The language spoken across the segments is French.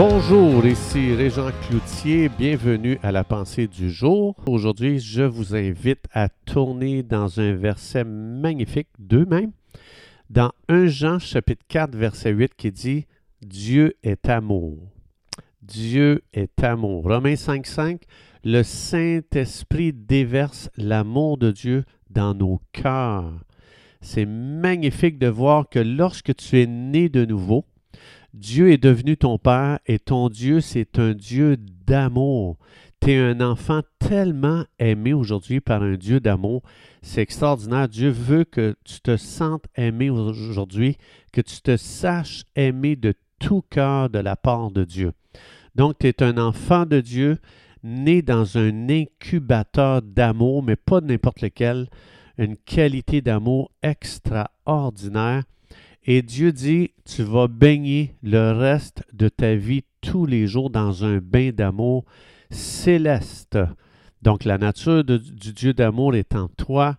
Bonjour, ici Régent Cloutier, bienvenue à la pensée du jour. Aujourd'hui, je vous invite à tourner dans un verset magnifique, deux même, dans 1 Jean chapitre 4 verset 8 qui dit Dieu est amour. Dieu est amour. Romains 5.5, le Saint-Esprit déverse l'amour de Dieu dans nos cœurs. C'est magnifique de voir que lorsque tu es né de nouveau, Dieu est devenu ton Père et ton Dieu, c'est un Dieu d'amour. Tu es un enfant tellement aimé aujourd'hui par un Dieu d'amour. C'est extraordinaire. Dieu veut que tu te sentes aimé aujourd'hui, que tu te saches aimé de tout cœur de la part de Dieu. Donc, tu es un enfant de Dieu, né dans un incubateur d'amour, mais pas n'importe lequel, une qualité d'amour extraordinaire. Et Dieu dit, tu vas baigner le reste de ta vie tous les jours dans un bain d'amour céleste. Donc la nature du Dieu d'amour est en toi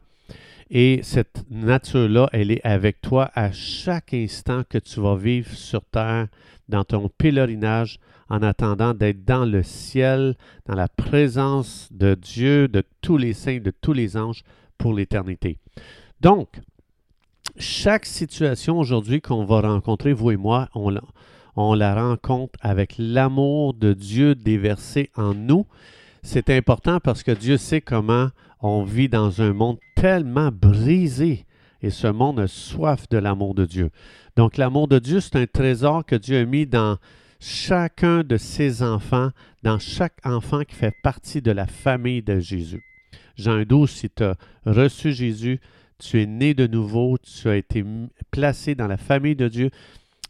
et cette nature-là, elle est avec toi à chaque instant que tu vas vivre sur terre, dans ton pèlerinage, en attendant d'être dans le ciel, dans la présence de Dieu, de tous les saints, de tous les anges pour l'éternité. Donc, chaque situation aujourd'hui qu'on va rencontrer, vous et moi, on la, on la rencontre avec l'amour de Dieu déversé en nous. C'est important parce que Dieu sait comment on vit dans un monde tellement brisé et ce monde a soif de l'amour de Dieu. Donc l'amour de Dieu, c'est un trésor que Dieu a mis dans chacun de ses enfants, dans chaque enfant qui fait partie de la famille de Jésus. Jean 12, si tu as reçu Jésus, tu es né de nouveau, tu as été placé dans la famille de Dieu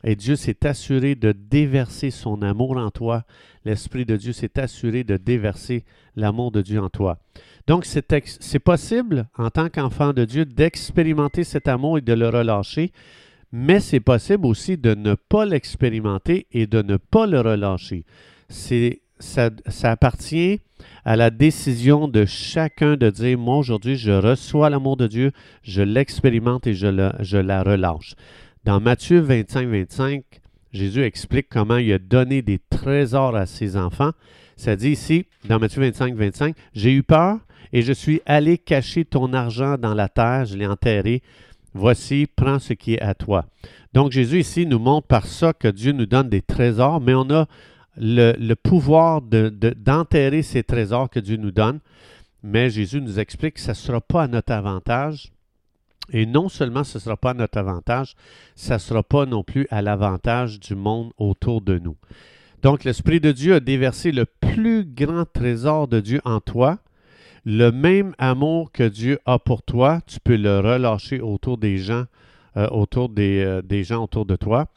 et Dieu s'est assuré de déverser son amour en toi. L'Esprit de Dieu s'est assuré de déverser l'amour de Dieu en toi. Donc, c'est possible, en tant qu'enfant de Dieu, d'expérimenter cet amour et de le relâcher, mais c'est possible aussi de ne pas l'expérimenter et de ne pas le relâcher. C'est ça, appartient à la décision de chacun de dire, moi aujourd'hui, je reçois l'amour de Dieu, je l'expérimente et je, je la relâche. Dans Matthieu 25, 25, Jésus explique comment il a donné des trésors à ses enfants. Ça dit ici, dans Matthieu 25, 25, J'ai eu peur et je suis allé cacher ton argent dans la terre, je l'ai enterré. Voici, prends ce qui est à toi. Donc Jésus ici nous montre par ça que Dieu nous donne des trésors, mais on a le, pouvoir d'enterrer de, ces trésors que Dieu nous donne. Mais Jésus nous explique que ce ne sera pas à notre avantage. Et non seulement ce ne sera pas à notre avantage, ça ne sera pas non plus à l'avantage du monde autour de nous. Donc l'Esprit de Dieu a déversé le plus grand trésor de Dieu en toi. Le même amour que Dieu a pour toi, tu peux le relâcher autour des gens, euh, autour euh, des gens autour de toi.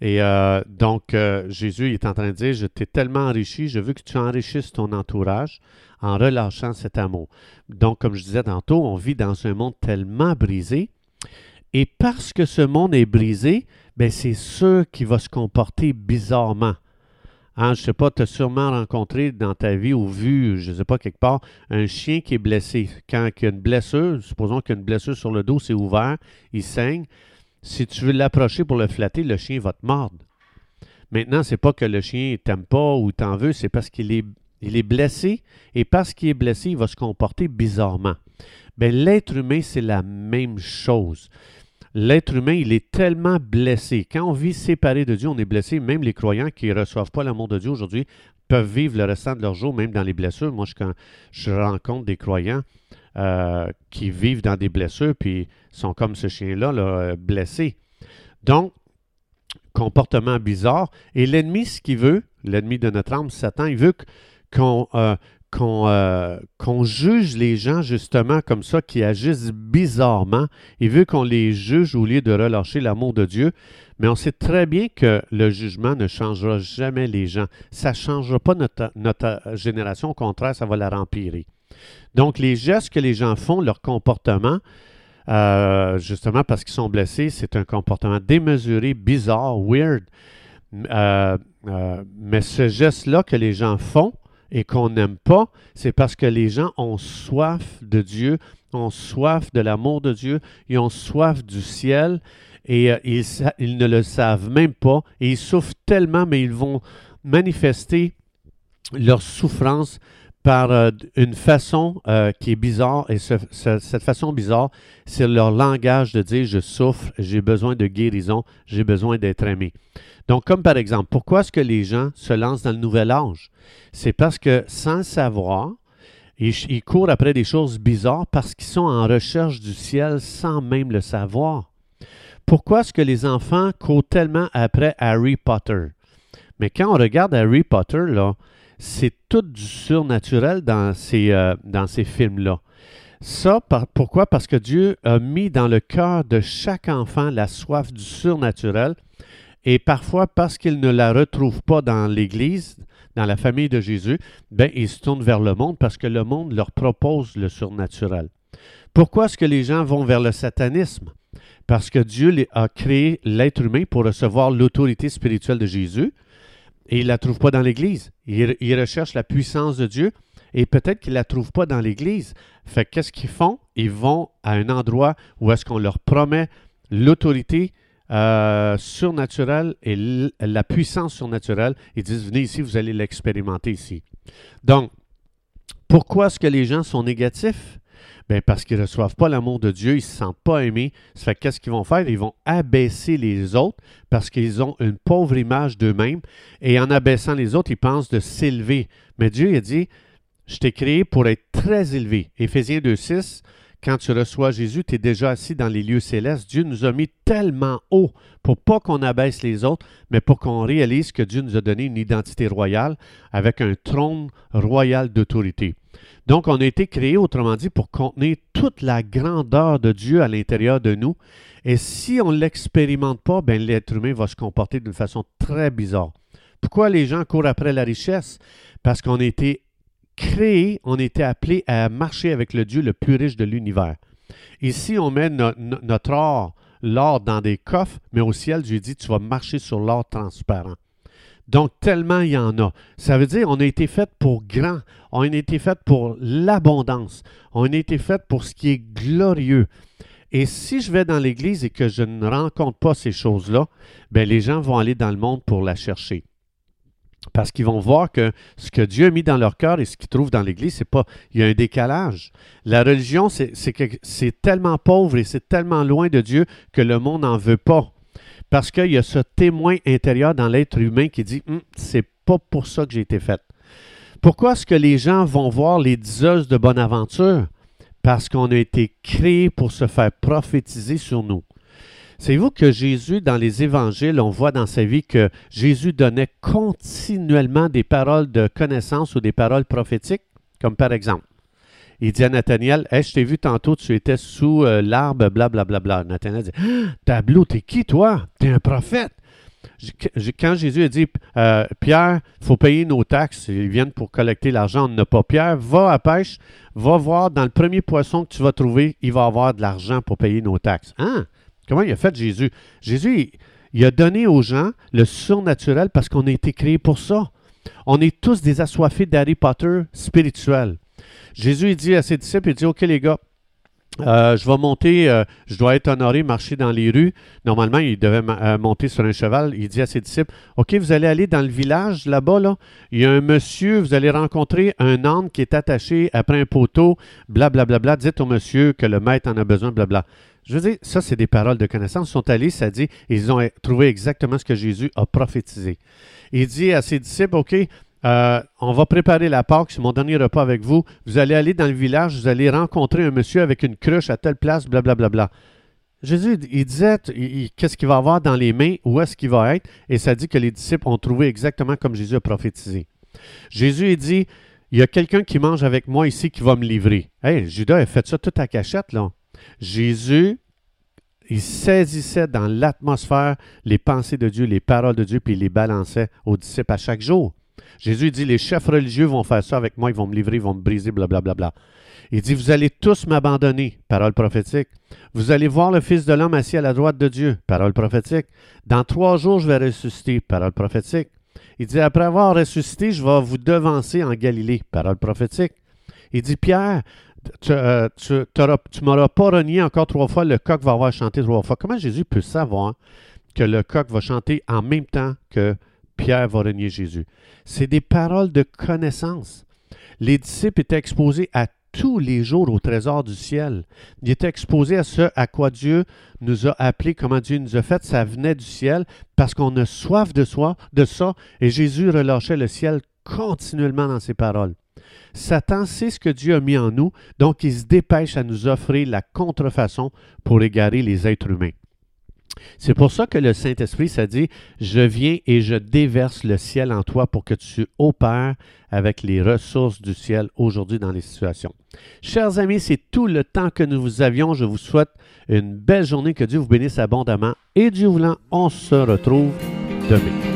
Et euh, donc, euh, Jésus est en train de dire, je t'ai tellement enrichi, je veux que tu enrichisses ton entourage en relâchant cet amour. Donc, comme je disais tantôt, on vit dans un monde tellement brisé. Et parce que ce monde est brisé, ben c'est sûr qu'il va se comporter bizarrement. Hein, je ne sais pas, tu as sûrement rencontré dans ta vie ou vu, je ne sais pas, quelque part, un chien qui est blessé. Quand il y a une blessure, supposons qu'il blessure sur le dos, c'est ouvert, il saigne. Si tu veux l'approcher pour le flatter, le chien va te mordre. Maintenant, c'est pas que le chien t'aime pas ou t'en veut, c'est parce qu'il est, blessé et parce qu'il est blessé, il va se comporter bizarrement. Mais ben, l'être humain, c'est la même chose. L'être humain, il est tellement blessé. Quand on vit séparé de Dieu, on est blessé. Même les croyants qui ne reçoivent pas l'amour de Dieu aujourd'hui peuvent vivre le restant de leur jour, même dans les blessures. Moi, quand je rencontre des croyants, euh, qui vivent dans des blessures, puis sont comme ce chien-là, là, blessé. Donc, comportement bizarre. Et l'ennemi, ce qu'il veut, l'ennemi de notre âme, Satan, il veut qu'on euh, euh, qu'on juge les gens justement comme ça, qui agissent bizarrement. Il veut qu'on les juge au lieu de relâcher l'amour de Dieu. Mais on sait très bien que le jugement ne changera jamais les gens. Ça ne changera pas notre, notre génération. Au contraire, ça va la rempirer. Donc, les gestes que les gens font, leur comportement, euh, justement parce qu'ils sont blessés, c'est un comportement démesuré, bizarre, weird. Euh, euh, mais ce geste-là que les gens font et qu'on n'aime pas, c'est parce que les gens ont soif de Dieu, ont soif de l'amour de Dieu, ils ont soif du ciel et ils, ils, ne le savent même pas et ils souffrent tellement, mais ils vont manifester leur souffrance par euh, une façon euh, qui est bizarre, et ce- ce- cette façon bizarre, c'est leur langage de dire je souffre, j'ai besoin de guérison, j'ai besoin d'être aimé. Donc, comme par exemple, pourquoi est-ce que les gens se lancent dans le nouvel âge? C'est parce que sans savoir, ils, ils courent après des choses bizarres parce qu'ils sont en recherche du ciel sans même le savoir. Pourquoi est-ce que les enfants courent tellement après Harry Potter? Mais quand on regarde Harry Potter, là, c'est tout du surnaturel dans ces, euh, films-là. Ça, pourquoi? Parce que Dieu a mis dans le cœur de chaque enfant la soif du surnaturel et parfois parce qu'ils ne la retrouvent pas dans l'Église, dans la famille de Jésus, ben, ils se tournent vers le monde parce que le monde leur propose le surnaturel. Pourquoi est-ce que les gens vont vers le satanisme? Parce que Dieu a créé l'être humain pour recevoir l'autorité spirituelle de Jésus et il ne la trouve pas dans l'Église. Il, il recherche la puissance de Dieu et peut-être qu'il ne la trouve pas dans l'Église. Fait que qu'est-ce qu'ils font? Ils vont à un endroit où est-ce qu'on leur promet l'autorité euh, surnaturelle et la puissance surnaturelle. Ils disent, venez ici, vous allez l'expérimenter ici. Donc, pourquoi est-ce que les gens sont négatifs? Bien, parce qu'ils ne reçoivent pas l'amour de Dieu, ils ne se sentent pas aimés. Ça fait que qu'est-ce qu'ils vont faire? Ils vont abaisser les autres parce qu'ils ont une pauvre image d'eux-mêmes. Et en abaissant les autres, ils pensent de s'élever. Mais Dieu a dit, je t'ai créé pour être très élevé. Éphésiens 2.6, quand tu reçois Jésus, tu es déjà assis dans les lieux célestes. Dieu nous a mis tellement haut pour pas qu'on abaisse les autres, mais pour qu'on réalise que Dieu nous a donné une identité royale avec un trône royal d'autorité. Donc, on a été créé, autrement dit, pour contenir toute la grandeur de Dieu à l'intérieur de nous. Et si on ne l'expérimente pas, ben, l'être humain va se comporter d'une façon très bizarre. Pourquoi les gens courent après la richesse? Parce qu'on a été créé, on a été appelé à marcher avec le Dieu le plus riche de l'univers. Ici, on met no- no- notre or, l'or dans des coffres, mais au ciel, Dieu dit, tu vas marcher sur l'or transparent. Donc, tellement il y en a. Ça veut dire on a été fait pour grand. On a été fait pour l'abondance. On a été fait pour ce qui est glorieux. Et si je vais dans l'Église et que je ne rencontre pas ces choses-là, ben les gens vont aller dans le monde pour la chercher. Parce qu'ils vont voir que ce que Dieu a mis dans leur cœur et ce qu'ils trouvent dans l'Église, c'est pas. Il y a un décalage. La religion, c'est c'est tellement pauvre et c'est tellement loin de Dieu que le monde n'en veut pas. Parce qu'il y a ce témoin intérieur dans l'être humain qui dit Hum, c'est pas pour ça que j'ai été fait. Pourquoi est-ce que les gens vont voir les diseuses de Bonaventure? Parce qu'on a été créé pour se faire prophétiser sur nous. Savez-vous que Jésus, dans les évangiles, on voit dans sa vie que Jésus donnait continuellement des paroles de connaissance ou des paroles prophétiques, comme par exemple, il dit à Nathaniel, Hey, je t'ai vu tantôt, tu étais sous euh, l'arbre, blablabla. Bla, bla. Nathaniel dit, ah, Tableau, t'es qui toi? T'es un prophète. Quand Jésus a dit, euh, Pierre, il faut payer nos taxes, ils viennent pour collecter l'argent, on n'a pas. Pierre, va à pêche, va voir dans le premier poisson que tu vas trouver, il va avoir de l'argent pour payer nos taxes. Hein? Comment il a fait Jésus? Jésus, il, il a donné aux gens le surnaturel parce qu'on a été créés pour ça. On est tous des assoiffés d'Harry Potter spirituel. Jésus dit à ses disciples, il dit, OK les gars, euh, je vais monter, euh, je dois être honoré, marcher dans les rues. Normalement, il devait euh, monter sur un cheval. Il dit à ses disciples, OK, vous allez aller dans le village là-bas, là. Il y a un monsieur, vous allez rencontrer un âne qui est attaché après un poteau, blablabla. Bla, bla, bla. Dites au monsieur que le maître en a besoin, blablabla. Je veux dire, ça, c'est des paroles de connaissance. Ils sont allés, ça dit, ils ont trouvé exactement ce que Jésus a prophétisé. Il dit à ses disciples, OK, euh, on va préparer la Pâque, c'est mon dernier repas avec vous. Vous allez aller dans le village, vous allez rencontrer un monsieur avec une cruche à telle place, blablabla. Bla, bla, bla. Jésus, il disait qu'est-ce qu'il va avoir dans les mains, où est-ce qu'il va être, et ça dit que les disciples ont trouvé exactement comme Jésus a prophétisé. Jésus, il dit, il y a quelqu'un qui mange avec moi ici qui va me livrer. Hey, Judas a fait ça tout à cachette, là. Jésus, il saisissait dans l'atmosphère les pensées de Dieu, les paroles de Dieu, puis il les balançait aux disciples à chaque jour. Jésus dit, les chefs religieux vont faire ça avec moi, ils vont me livrer, ils vont me briser, blablabla. Bla, bla. Il dit, vous allez tous m'abandonner, parole prophétique. Vous allez voir le Fils de l'homme assis à la droite de Dieu, parole prophétique. Dans trois jours, je vais ressusciter, parole prophétique. Il dit, après avoir ressuscité, je vais vous devancer en Galilée, parole prophétique. Il dit, Pierre, tu euh, tu, tu m'auras pas renié encore trois fois, le coq va avoir chanté trois fois. Comment Jésus peut savoir que le coq va chanter en même temps que Pierre va renier Jésus. C'est des paroles de connaissance. Les disciples étaient exposés à tous les jours au trésor du ciel. Ils étaient exposés à ce à quoi Dieu nous a appelés, comment Dieu nous a fait. Ça venait du ciel parce qu'on a soif de, soi, de ça et Jésus relâchait le ciel continuellement dans ses paroles. Satan sait ce que Dieu a mis en nous, donc il se dépêche à nous offrir la contrefaçon pour égarer les êtres humains. C'est pour ça que le Saint-Esprit s'est dit, je viens et je déverse le ciel en toi pour que tu opères avec les ressources du ciel aujourd'hui dans les situations. Chers amis, c'est tout le temps que nous vous avions. Je vous souhaite une belle journée, que Dieu vous bénisse abondamment et Dieu voulant, on se retrouve demain.